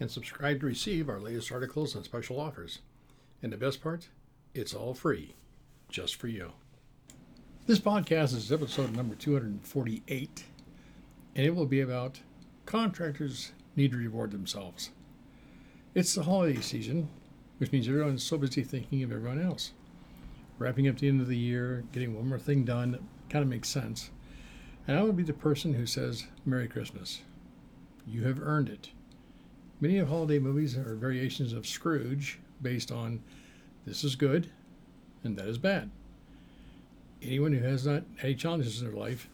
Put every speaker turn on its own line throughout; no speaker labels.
and subscribe to receive our latest articles and special offers. And the best part, it's all free, just for you. This podcast is episode number 248, and it will be about contractors need to reward themselves. It's the holiday season, which means everyone's so busy thinking of everyone else. Wrapping up the end of the year, getting one more thing done, kind of makes sense. And I will be the person who says, Merry Christmas. You have earned it. Many of holiday movies are variations of Scrooge based on this is good and that is bad. Anyone who has not had challenges in their life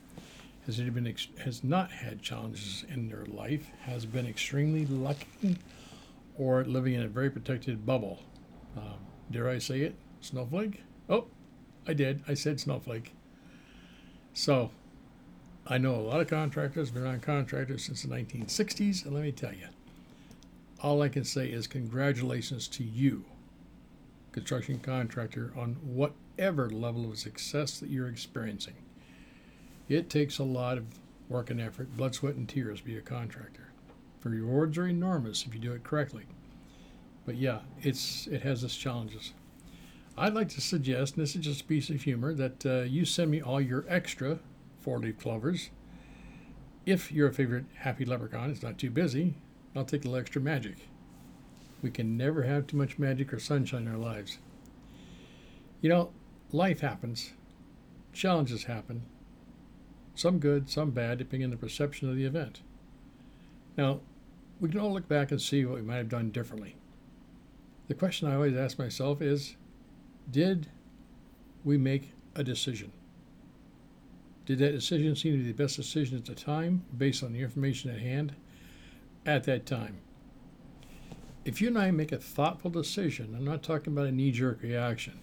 has been ex- has not had challenges in their life has been extremely lucky or living in a very protected bubble. Um, dare I say it? Snowflake? Oh, I did. I said snowflake. So, I know a lot of contractors, been on contractors since the 1960s, and let me tell you, all I can say is congratulations to you, construction contractor, on whatever level of success that you're experiencing. It takes a lot of work and effort, blood, sweat, and tears to be a contractor. The rewards are enormous if you do it correctly. But yeah, it's it has its challenges. I'd like to suggest, and this is just a piece of humor, that uh, you send me all your extra four-leaf clovers. If your favorite happy leprechaun is not too busy, I'll take a little extra magic. We can never have too much magic or sunshine in our lives. You know, life happens, challenges happen, some good, some bad, depending on the perception of the event. Now, we can all look back and see what we might have done differently. The question I always ask myself is Did we make a decision? Did that decision seem to be the best decision at the time, based on the information at hand at that time? If you and I make a thoughtful decision, I'm not talking about a knee jerk reaction,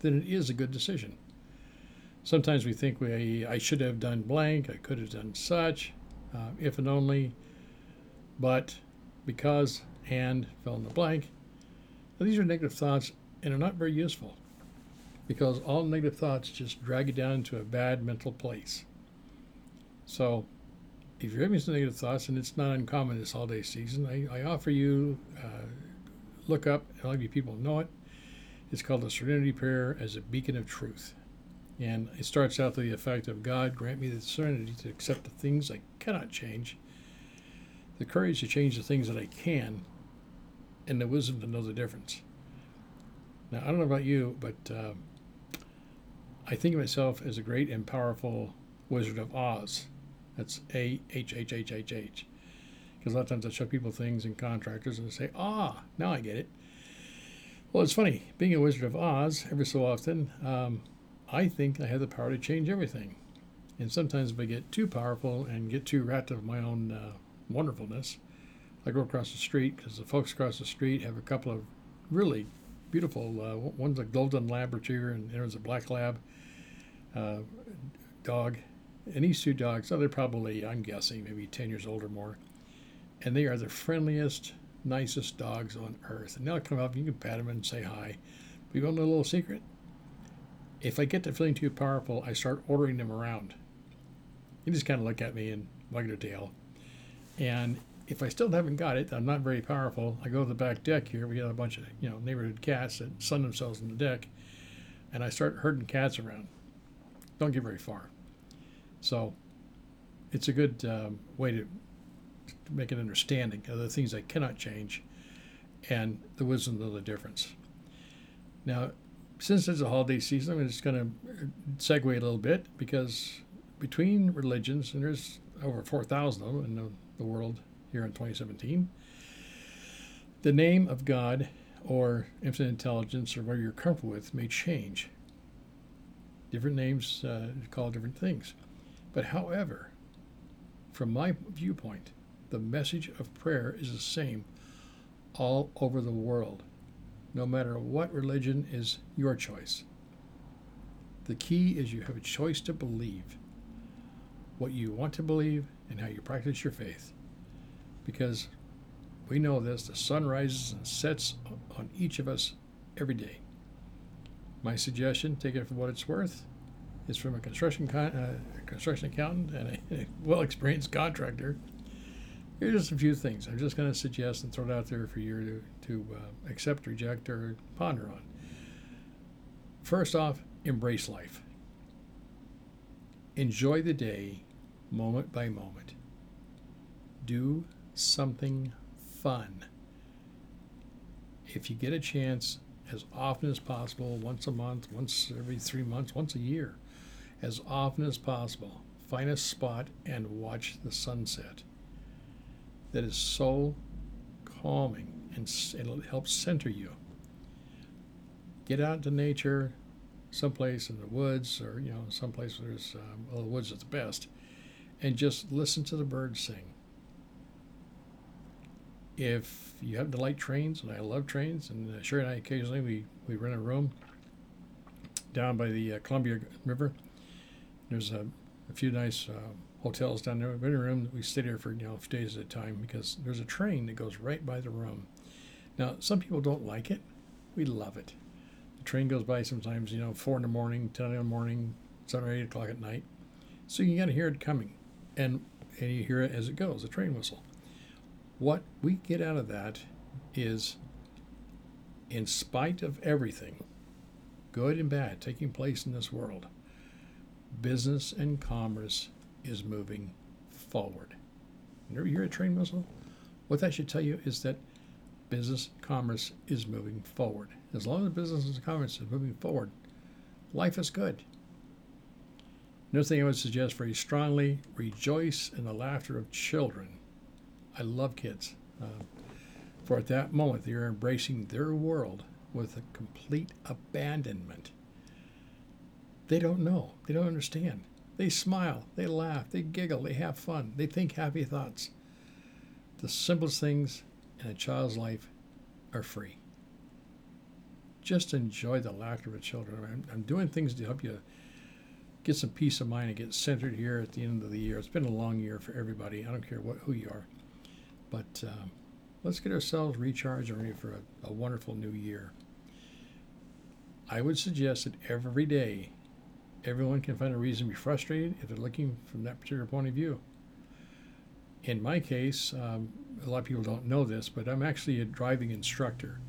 then it is a good decision. Sometimes we think we, I should have done blank, I could have done such, uh, if and only, but because and fill in the blank. Now, these are negative thoughts and are not very useful because all negative thoughts just drag you down into a bad mental place. So, if you're having some negative thoughts, and it's not uncommon this holiday season, I, I offer you uh, look up, a lot of you people know it. It's called the Serenity Prayer as a beacon of truth. And it starts out to the effect of God, grant me the serenity to accept the things I cannot change, the courage to change the things that I can, and the wisdom to know the difference. Now, I don't know about you, but uh, I think of myself as a great and powerful Wizard of Oz. That's A H H H H H. Because a lot of times I show people things and contractors and they say, ah, now I get it. Well, it's funny. Being a Wizard of Oz, every so often, um, I think I have the power to change everything. And sometimes if I get too powerful and get too wrapped up in my own uh, wonderfulness, I go across the street because the folks across the street have a couple of really beautiful. Uh, one's a golden lab retriever, and there's a black lab uh, dog. And these two dogs, oh, they're probably, I'm guessing, maybe 10 years old or more. And they are the friendliest, nicest dogs on earth. And they'll come up, you can pat them and say hi. But you want to know a little secret? If I get to feeling too powerful, I start ordering them around. You just kind of look at me and wag their tail. And if I still haven't got it, I'm not very powerful. I go to the back deck here. We got a bunch of you know neighborhood cats that sun themselves on the deck, and I start herding cats around. Don't get very far. So, it's a good um, way to, to make an understanding of the things I cannot change, and the wisdom of the difference. Now, since it's a holiday season, I'm just going to segue a little bit because between religions, and there's over 4,000 of them in the, the world here in 2017, the name of God or infinite intelligence or whatever you're comfortable with may change. Different names uh, call different things. But however, from my viewpoint, the message of prayer is the same all over the world, no matter what religion is your choice. The key is you have a choice to believe what you want to believe and how you practice your faith. Because we know this the sun rises and sets on each of us every day. My suggestion, take it for what it's worth, is from a construction con- uh, construction accountant and a, a well experienced contractor. Here's just a few things I'm just going to suggest and throw it out there for you to, to uh, accept, reject, or ponder on. First off, embrace life. Enjoy the day moment by moment. Do something fun. If you get a chance, as often as possible, once a month, once every three months, once a year, as often as possible, find a spot and watch the sunset. That is so calming and it'll help center you. Get out into nature, someplace in the woods or you know someplace where there's um, well the woods is the best and just listen to the birds sing if you happen to like trains and i love trains and uh, sherry and i occasionally we, we rent a room down by the uh, columbia river there's a, a few nice uh, hotels down there we rent a room we stay there for you know days at a time because there's a train that goes right by the room now some people don't like it we love it The train goes by sometimes, you know, four in the morning, ten in the morning, seven or eight o'clock at night. So you got to hear it coming, and and you hear it as it goes, a train whistle. What we get out of that is, in spite of everything, good and bad, taking place in this world, business and commerce is moving forward. You hear a train whistle, what that should tell you is that business commerce is moving forward. As long as business and commerce is moving forward, life is good. Another thing I would suggest very strongly rejoice in the laughter of children. I love kids. Uh, for at that moment, they are embracing their world with a complete abandonment. They don't know, they don't understand. They smile, they laugh, they giggle, they have fun, they think happy thoughts. The simplest things in a child's life are free. Just enjoy the laughter of children. I'm, I'm doing things to help you get some peace of mind and get centered here at the end of the year. It's been a long year for everybody. I don't care what who you are, but um, let's get ourselves recharged and ready for a, a wonderful new year. I would suggest that every day, everyone can find a reason to be frustrated if they're looking from that particular point of view. In my case, um, a lot of people don't know this, but I'm actually a driving instructor.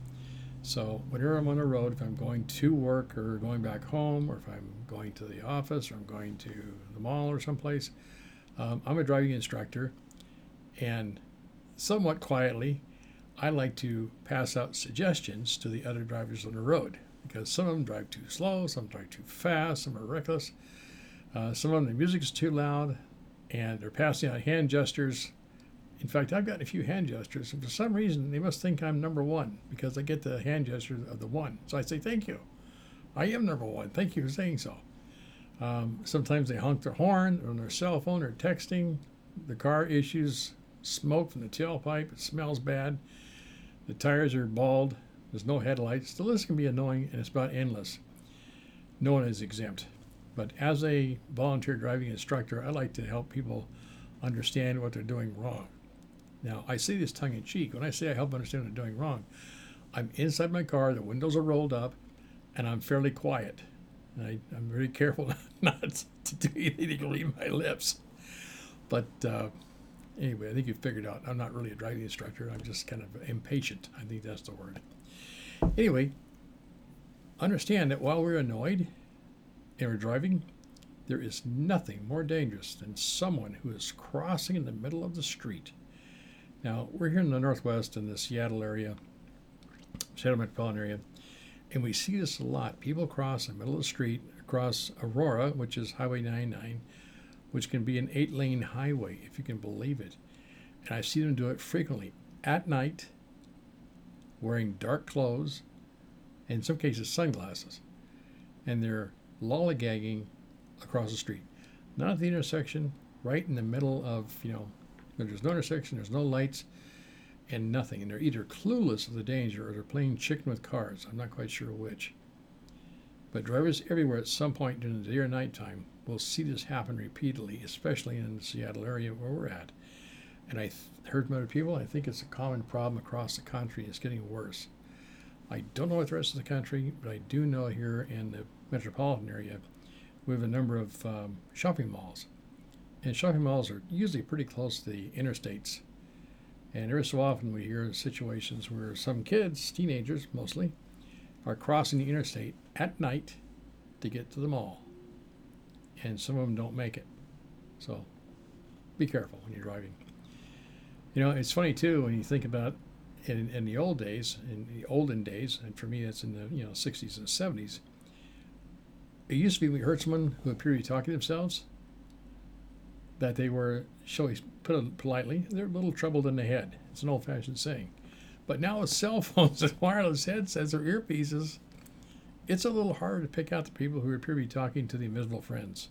So whenever I'm on the road, if I'm going to work or going back home, or if I'm going to the office or I'm going to the mall or someplace, um, I'm a driving instructor, and somewhat quietly, I like to pass out suggestions to the other drivers on the road because some of them drive too slow, some drive too fast, some are reckless, uh, some of them the music is too loud, and they're passing out hand gestures in fact, I've gotten a few hand gestures, and for some reason, they must think I'm number one because I get the hand gesture of the one. So I say, Thank you. I am number one. Thank you for saying so. Um, sometimes they honk their horn on their cell phone or texting. The car issues smoke from the tailpipe. It smells bad. The tires are bald. There's no headlights. The list can be annoying and it's about endless. No one is exempt. But as a volunteer driving instructor, I like to help people understand what they're doing wrong. Now, I say this tongue in cheek. When I say I help understand what I'm doing wrong, I'm inside my car, the windows are rolled up, and I'm fairly quiet. And I, am very careful not to do anything to leave my lips. But uh, anyway, I think you've figured out I'm not really a driving instructor. I'm just kind of impatient. I think that's the word. Anyway, understand that while we're annoyed and we're driving, there is nothing more dangerous than someone who is crossing in the middle of the street now, we're here in the Northwest in the Seattle area, Seattle metropolitan area, and we see this a lot. People cross in the middle of the street across Aurora, which is Highway 99, which can be an eight lane highway, if you can believe it. And I see them do it frequently at night, wearing dark clothes, and in some cases sunglasses. And they're lollygagging across the street. Not at the intersection, right in the middle of, you know, there's no intersection, there's no lights. and nothing. And they're either clueless of the danger or they're playing chicken with cars. I'm not quite sure which. But drivers everywhere at some point during the day or night time will see this happen repeatedly, especially in the Seattle area where we're at. And I th- heard from other people, I think it's a common problem across the country. It's getting worse. I don't know what the rest of the country, but I do know here in the metropolitan area, we have a number of um, shopping malls. And shopping malls are usually pretty close to the interstates. And every so often we hear situations where some kids, teenagers mostly, are crossing the interstate at night to get to the mall. And some of them don't make it. So be careful when you're driving. You know, it's funny too when you think about in, in the old days, in the olden days, and for me it's in the you know 60s and 70s. It used to be we heard someone who appeared to be talking to themselves that they were, shall we put it politely, they're a little troubled in the head. It's an old-fashioned saying. But now with cell phones and wireless headsets or earpieces, it's a little harder to pick out the people who appear to be talking to the invisible friends.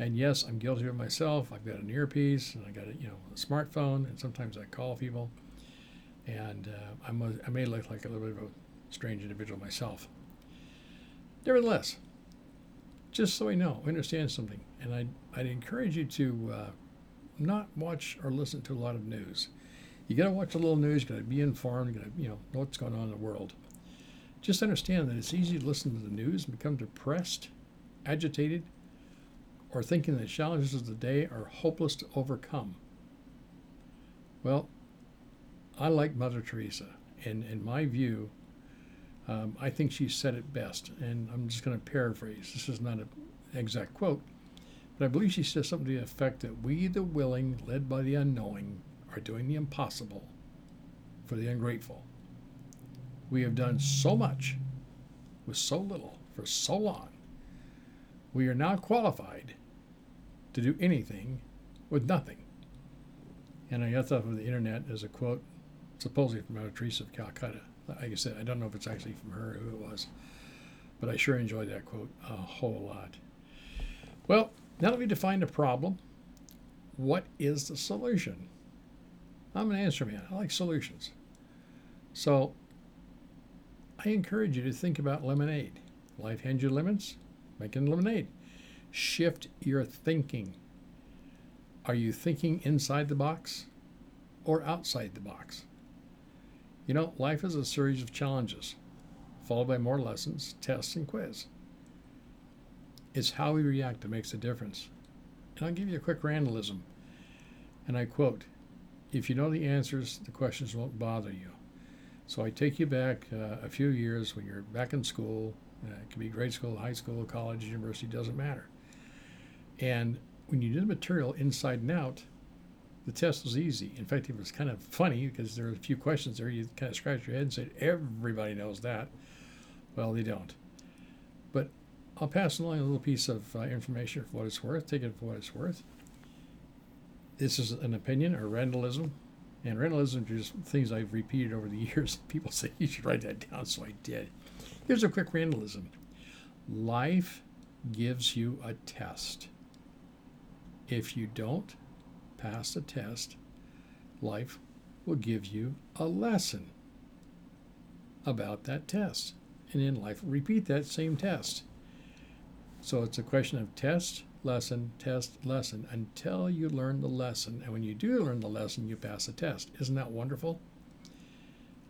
And yes, I'm guilty of it myself. I've got an earpiece and I got a, you know a smartphone, and sometimes I call people, and uh, I'm a, I may look like a little bit of a strange individual myself. Nevertheless, just so we know, understand something, and I'd, I'd encourage you to uh, not watch or listen to a lot of news. You got to watch a little news. You got to be informed. You got to you know know what's going on in the world. Just understand that it's easy to listen to the news and become depressed, agitated, or thinking the challenges of the day are hopeless to overcome. Well, I like Mother Teresa, and in my view, um, I think she said it best. And I'm just going to paraphrase. This is not an exact quote, but I believe she says something to the effect that we, the willing, led by the unknowing, are doing the impossible for the ungrateful. We have done so much with so little for so long. We are now qualified to do anything with nothing. And I got that from the internet as a quote, supposedly from Mother Teresa of Calcutta. Like I said, I don't know if it's actually from her or who it was, but I sure enjoyed that quote a whole lot. Well, now that we defined the problem, what is the solution? I'm an answer man. I like solutions. So I encourage you to think about lemonade. Life hands you lemons, making lemonade. Shift your thinking. Are you thinking inside the box or outside the box? You know, life is a series of challenges, followed by more lessons, tests, and quiz. It's how we react that makes a difference. And I'll give you a quick randalism. And I quote If you know the answers, the questions won't bother you. So I take you back uh, a few years when you're back in school. Uh, it can be grade school, high school, college, university, doesn't matter. And when you did the material inside and out, the test was easy. In fact, it was kind of funny because there were a few questions there. You kind of scratch your head and say, everybody knows that. Well, they don't. But I'll pass along a little piece of uh, information for what it's worth. Take it for what it's worth. This is an opinion or randalism. And randalism is just things I've repeated over the years. People say you should write that down, so I did. Here's a quick randalism life gives you a test. If you don't pass the test, life will give you a lesson about that test. And in life repeat that same test. So it's a question of test, lesson, test, lesson until you learn the lesson. And when you do learn the lesson, you pass the test. Isn't that wonderful?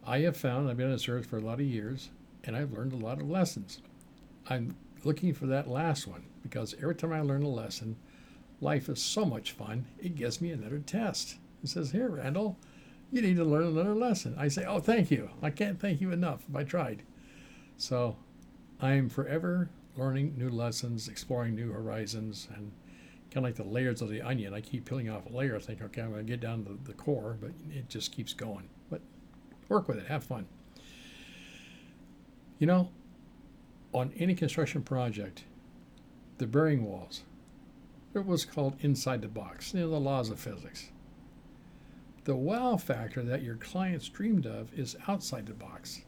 I have found, I've been this earth for a lot of years, and I've learned a lot of lessons. I'm looking for that last one because every time I learn a lesson, life is so much fun, it gives me another test. It says, Here, Randal, you need to learn another lesson. I say, Oh, thank you. I can't thank you enough if I tried. So I'm forever learning new lessons, exploring new horizons, and kind of like the layers of the onion. I keep peeling off a layer, I think, okay, I'm going to get down to the core, but it just keeps going. But work with it, have fun. You know, on any construction project, the bearing walls, it was called inside the box, you know, the laws of physics. The wow factor that your clients dreamed of is outside the box.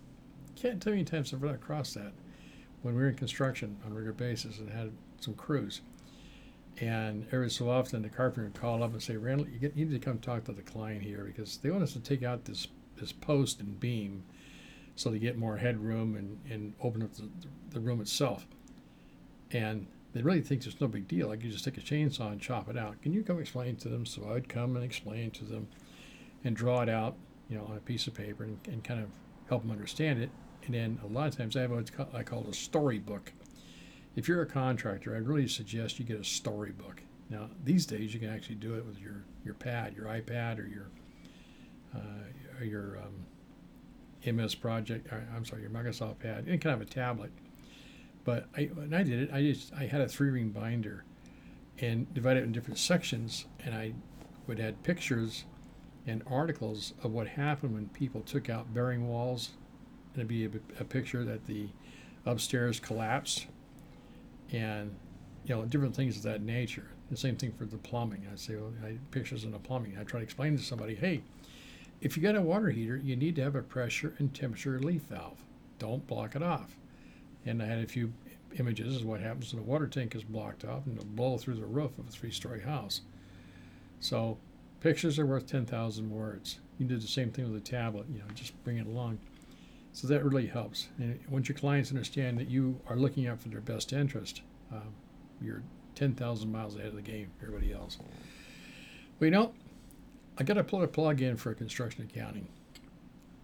Can't tell you times I've run across that when we were in construction on a regular basis and had some crews. And every so often, the carpenter would call up and say, Randal, you, get, you need to come talk to the client here because they want us to take out this, this post and beam so they get more headroom and, and open up the, the room itself. And they really think it's no big deal. Like you just take a chainsaw and chop it out. Can you come explain to them? So I would come and explain to them and draw it out, you know, on a piece of paper and, and kind of help them understand it. And then a lot of times I have what I call a storybook. If you're a contractor, I'd really suggest you get a storybook. Now these days you can actually do it with your, your pad, your iPad, or your uh, your um, MS Project. I'm sorry, your Microsoft pad, any kind of a tablet. But I, when I did it, I just I had a three ring binder, and divided it in different sections, and I would add pictures and articles of what happened when people took out bearing walls. And it'd be a, a picture that the upstairs collapsed, and you know different things of that nature. The same thing for the plumbing. I'd say well, I pictures in the plumbing. I try to explain to somebody, hey, if you got a water heater, you need to have a pressure and temperature relief valve. Don't block it off and I had a few images of what happens when a water tank is blocked off and it'll blow through the roof of a three-story house. So pictures are worth 10,000 words. You do the same thing with a tablet, you know, just bring it along. So that really helps. And once your clients understand that you are looking out for their best interest, um, you're 10,000 miles ahead of the game, everybody else. Well, you know, I got to pull a plug in for construction accounting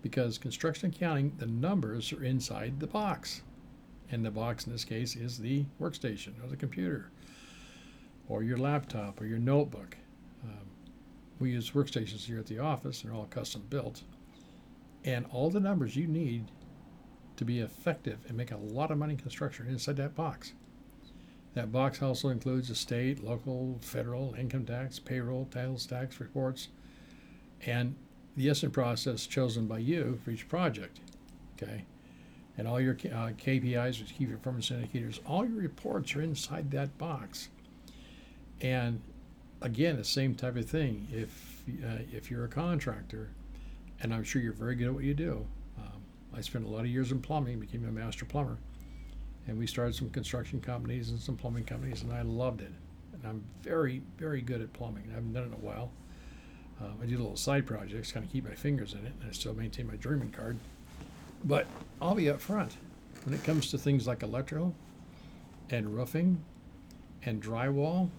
because construction accounting, the numbers are inside the box. And the box in this case is the workstation or the computer or your laptop or your notebook. Um, we use workstations here at the office, they're all custom built. And all the numbers you need to be effective and make a lot of money in construction inside that box. That box also includes the state, local, federal, income tax, payroll, titles tax reports, and the estimate process chosen by you for each project. Okay and all your uh, KPIs, which key performance indicators, all your reports are inside that box. And again, the same type of thing. If uh, if you're a contractor, and I'm sure you're very good at what you do, um, I spent a lot of years in plumbing, became a master plumber, and we started some construction companies and some plumbing companies, and I loved it. And I'm very very good at plumbing. I haven't done it in a while. Uh, I do little side projects, kind of keep my fingers in it, and I still maintain my journeyman card. But I'll be up front when it comes to things like electrical and roofing and drywall.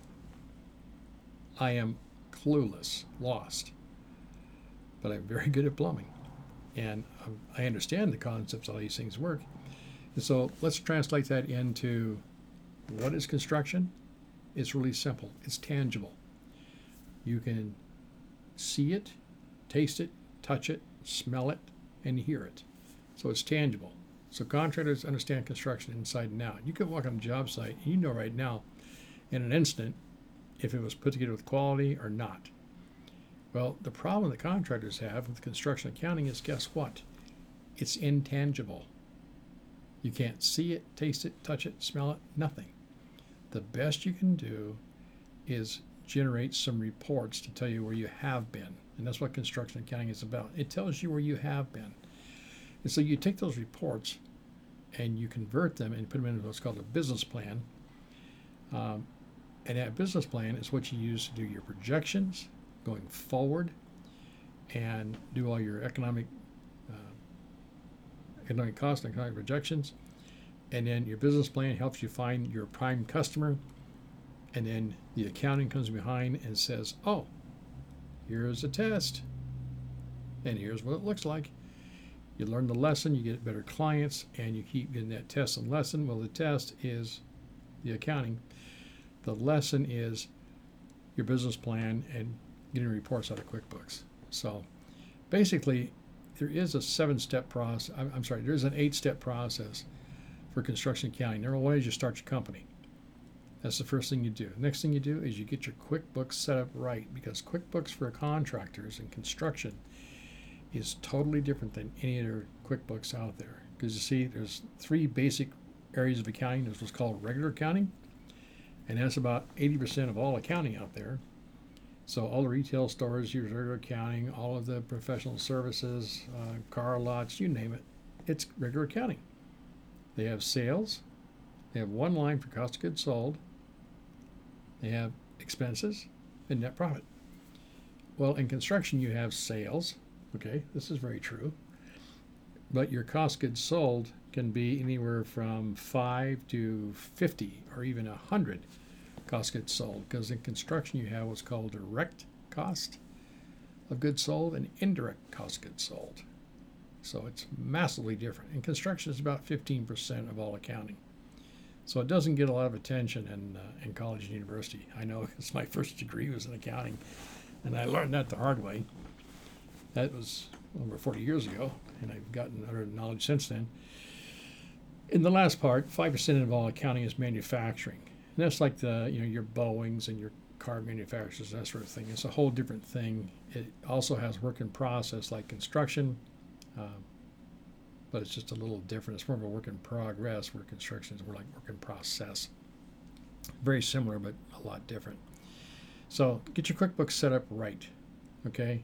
I am clueless, lost, but I'm very good at plumbing, and um, I understand the concepts of how these things work. And so let's translate that into what is construction? It's really simple. It's tangible. You can see it, taste it, touch it, smell it, and hear it. So it's tangible. So contractors understand construction inside and out. You could walk on a job site and you know right now, in an instant, if it was put together with quality or not. Well, the problem that contractors have with construction accounting is guess what? It's intangible. You can't see it, taste it, touch it, smell it, nothing. The best you can do is generate some reports to tell you where you have been. And that's what construction accounting is about. It tells you where you have been. And so you take those reports and you convert them and put them into what's called a business plan. Um, and that business plan is what you use to do your projections going forward and do all your economic uh, economic cost and economic projections. And then your business plan helps you find your prime customer. And then the accounting comes behind and says, oh, here's a test. And here's what it looks like. You learn the lesson, you get better clients, and you keep getting that test and lesson. Well, the test is the accounting. The lesson is your business plan and getting reports out of QuickBooks. So basically, there is a seven step process. I'm, I'm sorry, there's an eight step process for construction accounting. Number one is you start your company. That's the first thing you do. Next thing you do is you get your QuickBooks set up right because QuickBooks for contractors and construction is totally different than any other QuickBooks out there. Because you see, there's three basic areas of accounting. There's what's called regular accounting, and that's about 80% of all accounting out there. So all the retail stores use regular accounting, all of the professional services, uh, car lots, you name it, it's regular accounting. They have sales, they have one line for cost of goods sold, they have expenses and net profit. Well, in construction, you have sales. Okay, this is very true. But your cost goods sold can be anywhere from five to 50 or even a 100 cost goods sold. Because in construction, you have what's called direct cost of goods sold and indirect cost goods sold. So it's massively different. And construction is about 15% of all accounting. So it doesn't get a lot of attention in, uh, in college and university. I know because my first degree was in accounting, and I learned that the hard way. That was over 40 years ago, and I've gotten other knowledge since then. In the last part, 5% of all accounting is manufacturing. And that's like the, you know, your Boeings and your car manufacturers, that sort of thing. It's a whole different thing. It also has work in process like construction, um, but it's just a little different. It's more of a work in progress, where construction is more like work in process. Very similar, but a lot different. So get your QuickBooks set up right, okay?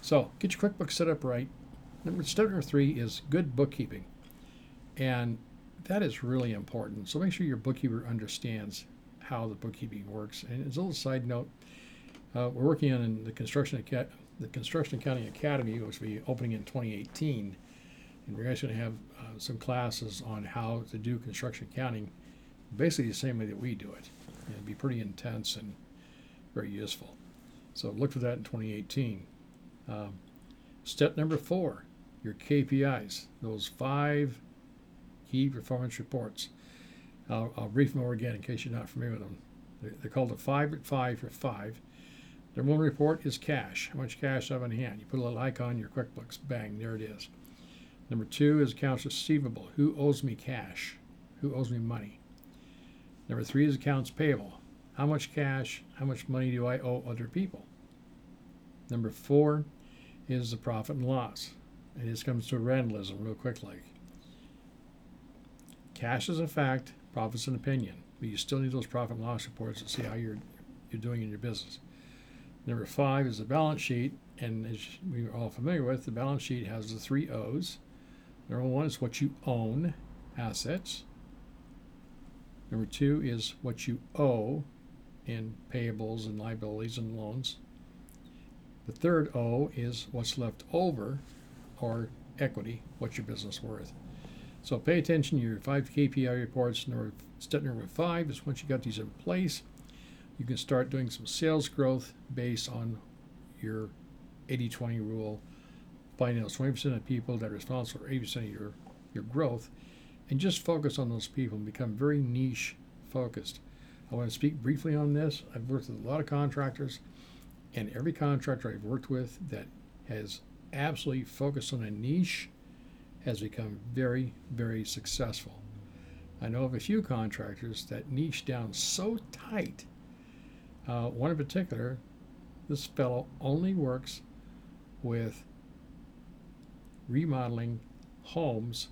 So get your QuickBooks set up right. Number step number three is good bookkeeping, and that is really important. So make sure your bookkeeper understands how the bookkeeping works. And as a little side note, uh, we're working on the construction the Construction Accounting Academy, which will be opening in 2018, and we're actually going to have uh, some classes on how to do construction accounting, basically the same way that we do it. And it'll be pretty intense and very useful. So look for that in 2018. Um, step number four, your KPIs, those five key performance reports. I'll, I'll brief them over again in case you're not familiar with them. They're, they're called the five at five for five. Number one report is cash. How much cash do I have on hand? You put a little icon in your QuickBooks. Bang, there it is. Number two is accounts receivable. Who owes me cash? Who owes me money? Number three is accounts payable. How much cash, how much money do I owe other people? Number four is the profit and loss. And this comes to randalism real quick like. Cash is a fact, profit's an opinion. But you still need those profit and loss reports to see how you're you're doing in your business. Number five is the balance sheet, and as we are all familiar with, the balance sheet has the three O's. Number one is what you own, assets. Number two is what you owe in payables and liabilities and loans. The third O is what's left over or equity, what's your business worth. So pay attention to your five KPI reports. Number, step number five is once you got these in place, you can start doing some sales growth based on your 80 20 rule, finding those 20% of people that are responsible for 80% of your, your growth, and just focus on those people and become very niche focused. I want to speak briefly on this. I've worked with a lot of contractors, and every contractor I've worked with that has absolutely focused on a niche has become very, very successful. I know of a few contractors that niche down so tight. Uh, one in particular, this fellow only works with remodeling homes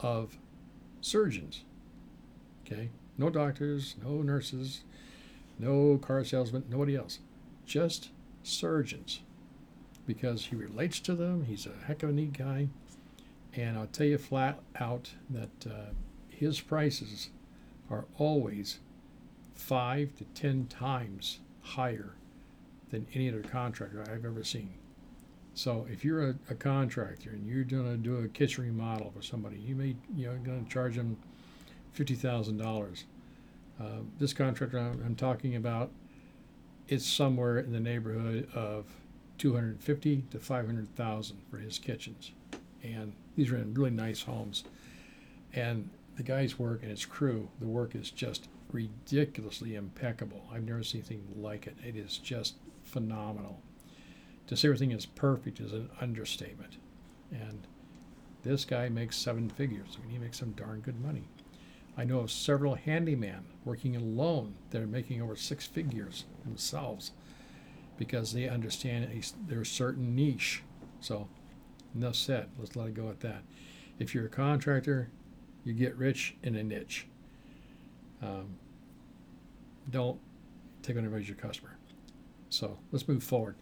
of surgeons. Okay? No doctors, no nurses, no car salesmen, nobody else. Just surgeons. Because he relates to them, he's a heck of a neat guy. And I'll tell you flat out that uh, his prices are always five to ten times higher than any other contractor I've ever seen. So if you're a, a contractor and you're going to do a kitchen remodel for somebody, you may you know going to charge them fifty thousand uh, dollars. This contractor I'm, I'm talking about, it's somewhere in the neighborhood of two hundred fifty to five hundred thousand for his kitchens, and these are in really nice homes. And the guy's work and his crew, the work is just ridiculously impeccable. I've never seen anything like it. It is just phenomenal. To say everything is perfect is an understatement. And this guy makes seven figures. I mean, he makes some darn good money. I know of several handymen working alone that are making over six figures themselves because they understand a, their certain niche. So, enough said. Let's let it go at that. If you're a contractor, you get rich in a niche. Um, don't take on everybody your customer. So let's move forward.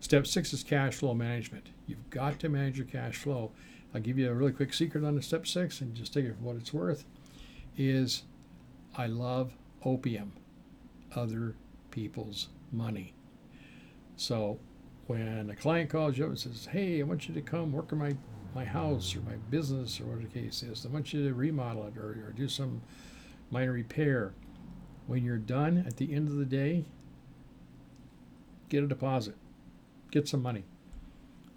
Step six is cash flow management. You've got to manage your cash flow. I'll give you a really quick secret on the step six and just take it for what it's worth. Is I love OPM, other people's money. So when a client calls you up and says, Hey, I want you to come work in my, my house or my business or whatever the case is, I want you to remodel it or, or do some minor repair. When you're done at the end of the day, get a deposit, get some money.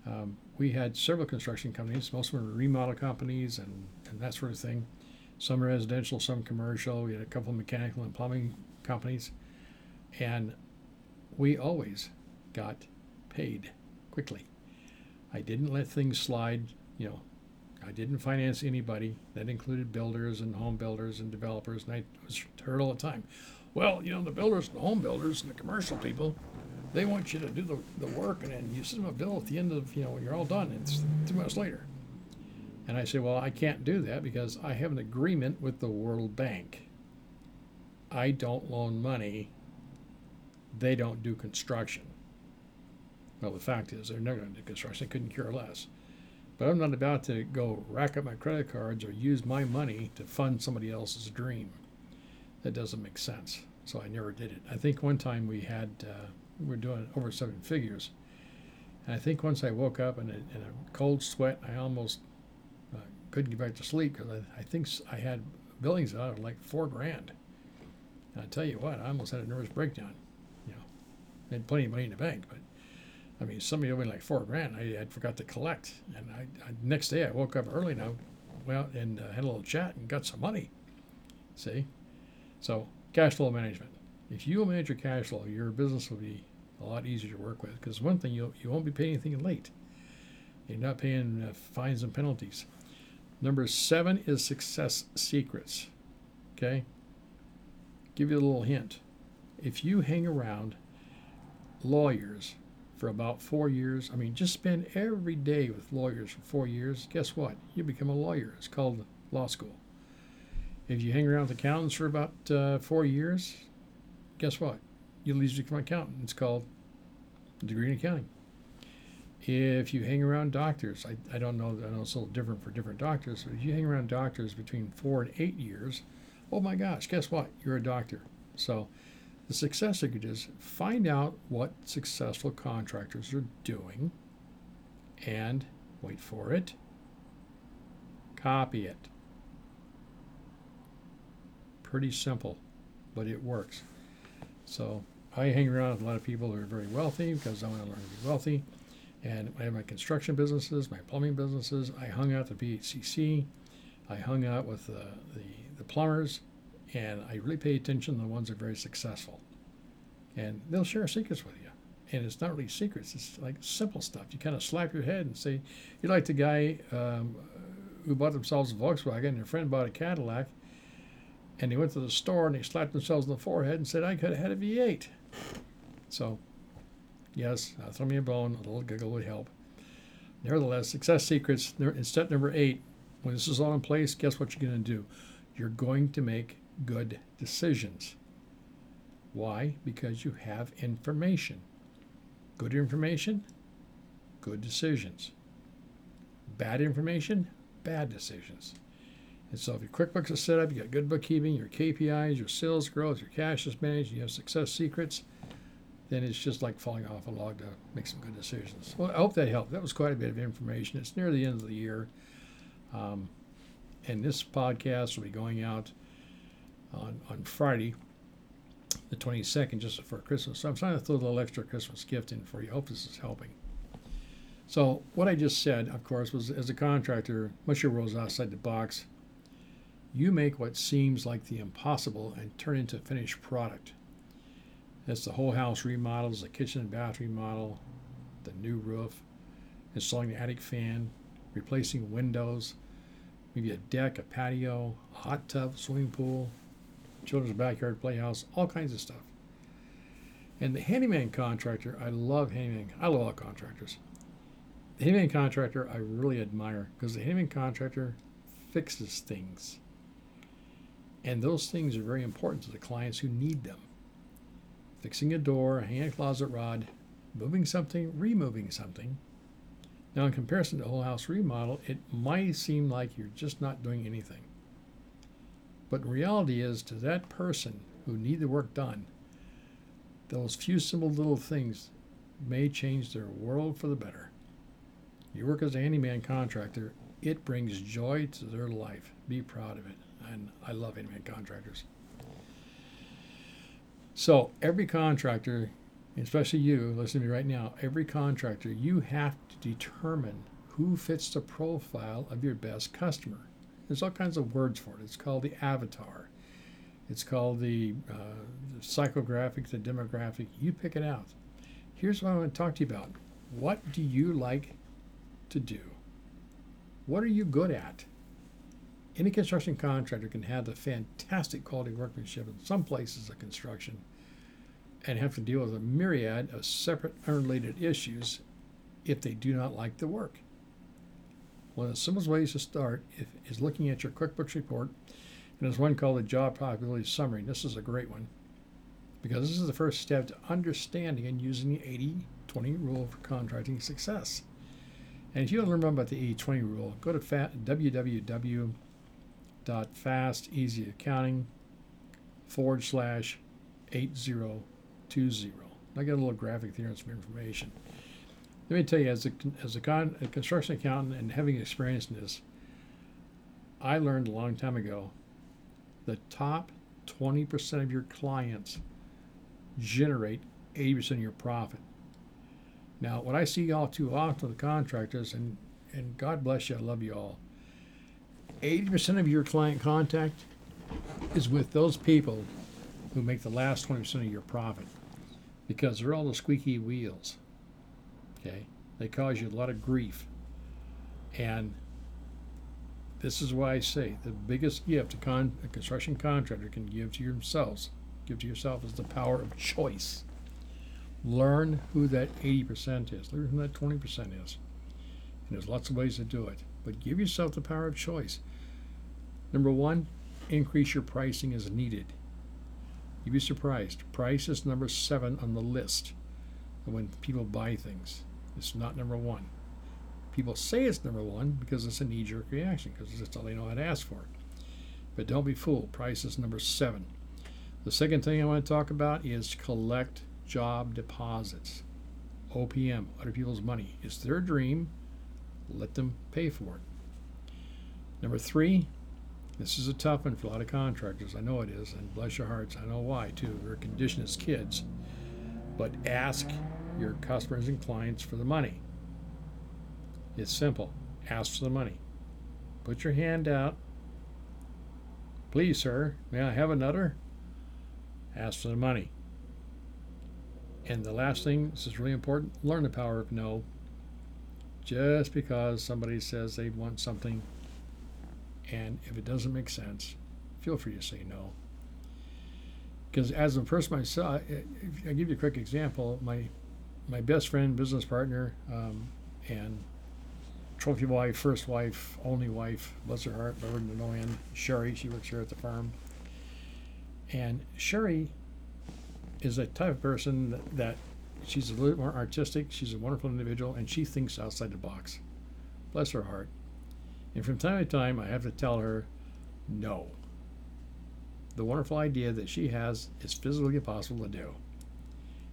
Um, we had several construction companies, most of them were remodel companies and, and that sort of thing. Some residential, some commercial. We had a couple of mechanical and plumbing companies. And we always got paid quickly. I didn't let things slide, you know. I didn't finance anybody. That included builders and home builders and developers, and I was heard all the time. Well, you know, the builders and the home builders and the commercial people, they want you to do the, the work, and then you send them a bill at the end of, you know, when you're all done. It's two months later. And I say, well, I can't do that because I have an agreement with the World Bank. I don't loan money. They don't do construction. Well, the fact is, they're never going to do construction. They couldn't care less. But I'm not about to go rack up my credit cards or use my money to fund somebody else's dream. That doesn't make sense. So I never did it. I think one time we had, uh, we were doing over seven figures. And I think once I woke up in a, in a cold sweat, I almost couldn't get back to sleep because I, I think I had billings out of like four grand. And I tell you what, I almost had a nervous breakdown. You know, I had plenty of money in the bank, but I mean, somebody owed me like four grand. I had forgot to collect, and I, I next day I woke up early and I went out and uh, had a little chat and got some money. See, so cash flow management. If you manage your cash flow, your business will be a lot easier to work with. Because one thing you you won't be paying anything late. You're not paying uh, fines and penalties. Number seven is success secrets. Okay. Give you a little hint. If you hang around lawyers for about four years, I mean, just spend every day with lawyers for four years, guess what? You become a lawyer. It's called law school. If you hang around with accountants for about uh, four years, guess what? You'll easily become an accountant. It's called degree in accounting. If you hang around doctors, I, I don't know, I know it's a little different for different doctors, but if you hang around doctors between four and eight years, oh my gosh, guess what? You're a doctor. So the success secret is find out what successful contractors are doing and wait for it, copy it. Pretty simple, but it works. So I hang around with a lot of people who are very wealthy because I want to learn to be wealthy. And I have my construction businesses, my plumbing businesses. I hung out the PHCC. I hung out with uh, the, the plumbers, and I really pay attention to the ones that are very successful. And they'll share secrets with you. And it's not really secrets, it's like simple stuff. You kind of slap your head and say, You're like the guy um, who bought themselves a Volkswagen, and a friend bought a Cadillac, and they went to the store and they slapped themselves on the forehead and said, I could have had a V8. So, yes, throw me a bone, a little giggle would help. Nevertheless, success secrets, in step number eight, when this is all in place, guess what you're going to do? You're going to make good decisions. Why? Because you have information. Good information, good decisions. Bad information, bad decisions. And so if your QuickBooks is set up, you got good bookkeeping, your KPIs, your sales growth, your cash is managed, you have success secrets, then it's just like falling off a log to make some good decisions. Well, I hope that helped. That was quite a bit of information. It's near the end of the year. Um, and this podcast will be going out on, on Friday, the 22nd, just for Christmas. So I'm trying to throw a little extra Christmas gift in for you. Hope this is helping. So, what I just said, of course, was as a contractor, much of your world is outside the box. You make what seems like the impossible and turn into a finished product. That's the whole house remodels, the kitchen and bathroom remodel, the new roof, installing the attic fan, replacing windows, maybe a deck, a patio, a hot tub, swimming pool, children's backyard playhouse, all kinds of stuff. And the handyman contractor, I love handyman. I love all contractors. The handyman contractor, I really admire because the handyman contractor fixes things. And those things are very important to the clients who need them. Fixing a door, hanging a closet rod, moving something, removing something. Now, in comparison to a whole house remodel, it might seem like you're just not doing anything. But reality is, to that person who need the work done, those few simple little things may change their world for the better. You work as a handyman contractor, it brings joy to their life. Be proud of it. And I love handyman contractors. So, every contractor, especially you, listen to me right now, every contractor, you have to determine who fits the profile of your best customer. There's all kinds of words for it. It's called the avatar. It's called the, uh, the psychographic, the demographic. You pick it out. Here's what I want to talk to you about. What do you like to do? What are you good at? Any construction contractor can have the fantastic quality workmanship in some places of construction and have to deal with a myriad of separate, unrelated issues if they do not like the work. One of the simplest ways to start is looking at your QuickBooks report, and there's one called the Job Profitability Summary. This is a great one because this is the first step to understanding and using the 80 20 rule for contracting success. And if you want to learn more about the 80 20 rule, go to www.fasteasyaccounting forward slash 8020. I got a little graphic there and some information. Let me tell you, as a, as a, con, a construction accountant and having experience in this, I learned a long time ago the top 20% of your clients generate 80% of your profit. Now, what I see all too often with contractors, and, and God bless you, I love you all, 80% of your client contact is with those people who make the last 20% of your profit because they're all the squeaky wheels. Okay? They cause you a lot of grief. And this is why I say the biggest gift a, con- a construction contractor can give to yourselves, give to yourself, is the power of choice. Learn who that 80% is. Learn who that 20% is. And there's lots of ways to do it. But give yourself the power of choice. Number one, increase your pricing as needed. You'd be surprised. Price is number seven on the list when people buy things. It's not number one. People say it's number one because it's a knee jerk reaction, because that's all they know how to ask for. But don't be fooled. Price is number seven. The second thing I want to talk about is collect job deposits. OPM, other people's money. It's their dream. Let them pay for it. Number three, this is a tough one for a lot of contractors. I know it is, and bless your hearts, I know why too. We're conditioned as kids. But ask your customers and clients for the money. It's simple. Ask for the money. Put your hand out. Please, sir, may I have another? Ask for the money. And the last thing, this is really important learn the power of no. Just because somebody says they want something, and if it doesn't make sense, feel free to say no. Because as a person myself, I give you a quick example. My my best friend, business partner, um, and trophy wife, first wife, only wife, bless her heart, Lord to no Shari. She works here at the farm. And Shari is a type of person that, that she's a little bit more artistic. She's a wonderful individual, and she thinks outside the box. Bless her heart. And from time to time, I have to tell her, no. The wonderful idea that she has is physically impossible to do.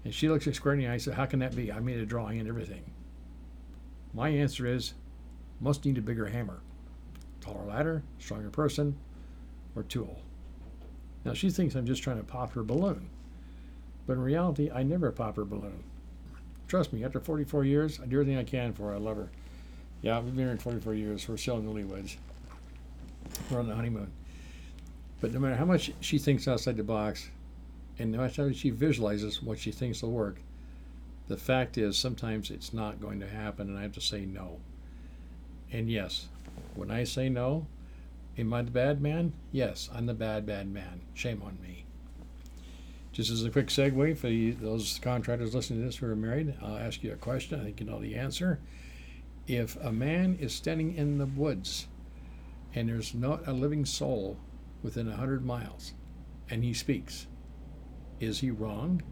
And she looks at square in the eye and says, How can that be? I made a drawing and everything. My answer is, must need a bigger hammer, taller ladder, stronger person, or tool. Now she thinks I'm just trying to pop her balloon. But in reality, I never pop her balloon. Trust me, after 44 years, I do everything I can for her. I love her. Yeah, we've been married 44 years. We're still newlyweds. We're on the honeymoon. But no matter how much she thinks outside the box, and no matter how she visualizes what she thinks will work, the fact is sometimes it's not going to happen, and I have to say no. And yes, when I say no, Am I the bad man? Yes, I'm the bad, bad man. Shame on me. Just as a quick segue for those contractors listening to this who are married, I'll ask you a question. I think you know the answer. If a man is standing in the woods and there's not a living soul within a hundred miles and he speaks, is he wrong?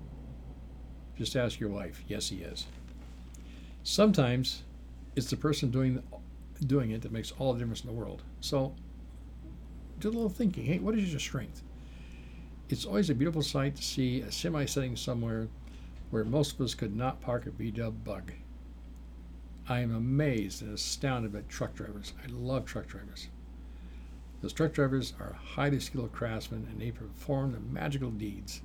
Just ask your wife. Yes, he is. Sometimes it's the person doing doing it that makes all the difference in the world. So do a little thinking. Hey, what is your strength? It's always a beautiful sight to see a semi sitting somewhere where most of us could not park a VW bug. I am amazed and astounded by truck drivers. I love truck drivers. Those truck drivers are highly skilled craftsmen and they perform the magical deeds.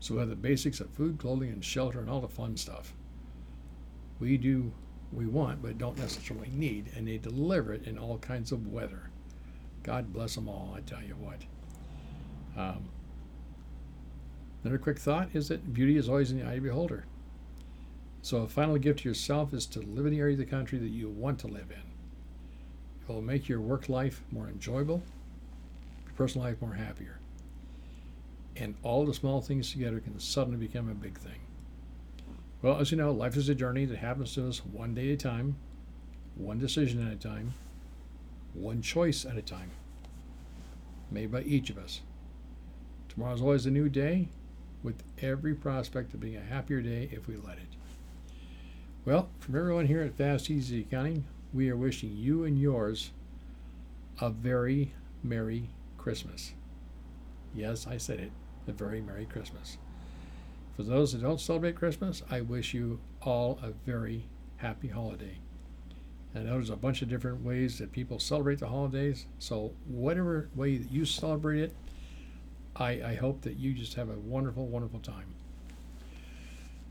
So we have the basics of food, clothing, and shelter and all the fun stuff. We do we want but don't necessarily need, and they deliver it in all kinds of weather. God bless them all, I tell you what. Um, another quick thought is that beauty is always in the eye of the beholder. So, a final gift to yourself is to live in the area of the country that you want to live in. It will make your work life more enjoyable, your personal life more happier. And all the small things together can suddenly become a big thing. Well, as you know, life is a journey that happens to us one day at a time, one decision at a time, one choice at a time, made by each of us. Tomorrow is always a new day, with every prospect of being a happier day if we let it. Well, from everyone here at Fast Easy Accounting, we are wishing you and yours a very Merry Christmas. Yes, I said it, a very Merry Christmas. For those that don't celebrate Christmas, I wish you all a very happy holiday. I know there's a bunch of different ways that people celebrate the holidays. So, whatever way that you celebrate it, I, I hope that you just have a wonderful, wonderful time.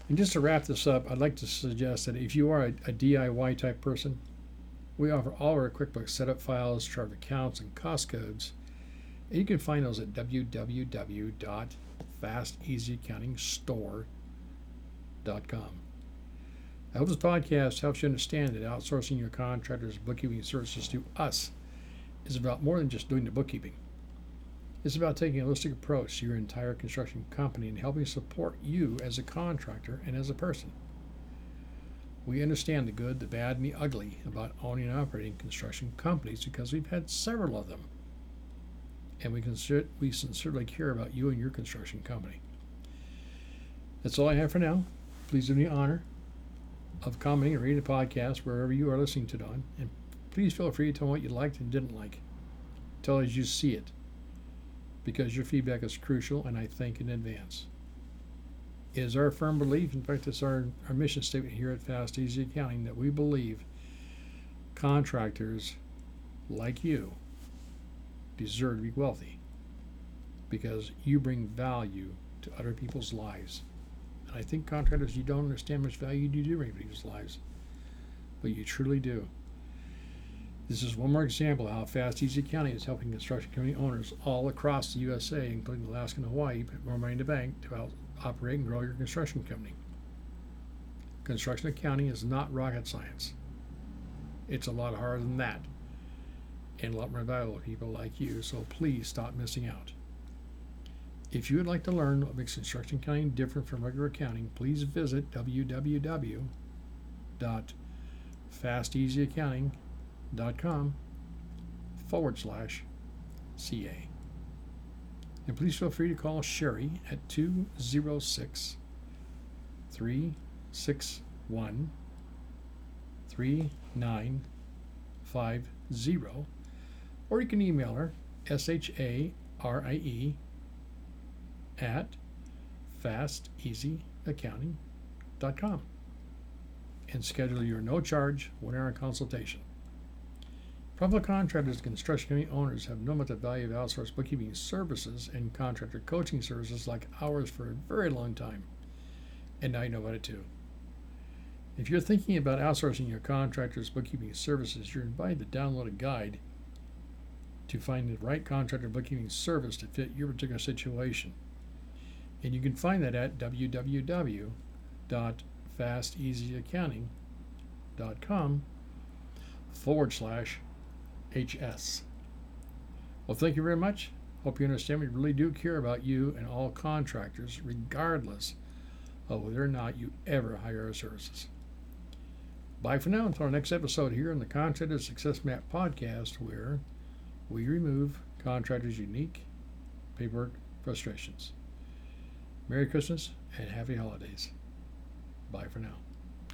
And just to wrap this up, I'd like to suggest that if you are a, a DIY type person, we offer all our QuickBooks setup files, chart accounts, and cost codes. And you can find those at www.fasteasyaccountingstore.com. I hope this podcast helps you understand that outsourcing your contractor's bookkeeping services to us is about more than just doing the bookkeeping. It's about taking a holistic approach to your entire construction company and helping support you as a contractor and as a person. We understand the good, the bad, and the ugly about owning and operating construction companies because we've had several of them. And we, consider, we sincerely care about you and your construction company. That's all I have for now. Please do me the honor of commenting or reading the podcast wherever you are listening to it on. And please feel free to tell me what you liked and didn't like. Tell us you see it. Because your feedback is crucial and I thank in advance. It is our firm belief, in fact, it's our, our mission statement here at Fast Easy Accounting, that we believe contractors like you deserve to be wealthy because you bring value to other people's lives. And I think contractors, you don't understand much value you do to people's lives, but you truly do. This is one more example of how Fast Easy Accounting is helping construction company owners all across the USA, including Alaska and Hawaii, put more money in the bank to help operate and grow your construction company. Construction accounting is not rocket science. It's a lot harder than that and a lot more valuable to people like you, so please stop missing out. If you would like to learn what makes construction accounting different from regular accounting, please visit www.fasteasyaccounting.com forward slash CA. And please feel free to call Shari at 206 361 3950, or you can email her, S H A R I E, at fasteasyaccounting.com and schedule your no charge one hour consultation. Public contractors and construction company owners have known about the value of outsourced bookkeeping services and contractor coaching services like ours for a very long time. And now you know about it too. If you're thinking about outsourcing your contractor's bookkeeping services, you're invited to download a guide to find the right contractor bookkeeping service to fit your particular situation. And you can find that at www.fasteasyaccounting.com forward slash HS. Well, thank you very much. Hope you understand we really do care about you and all contractors, regardless of whether or not you ever hire our services. Bye for now until our next episode here on the Contractor Success Map podcast, where we remove contractors' unique paperwork frustrations. Merry Christmas and happy holidays. Bye for now.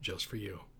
just for you.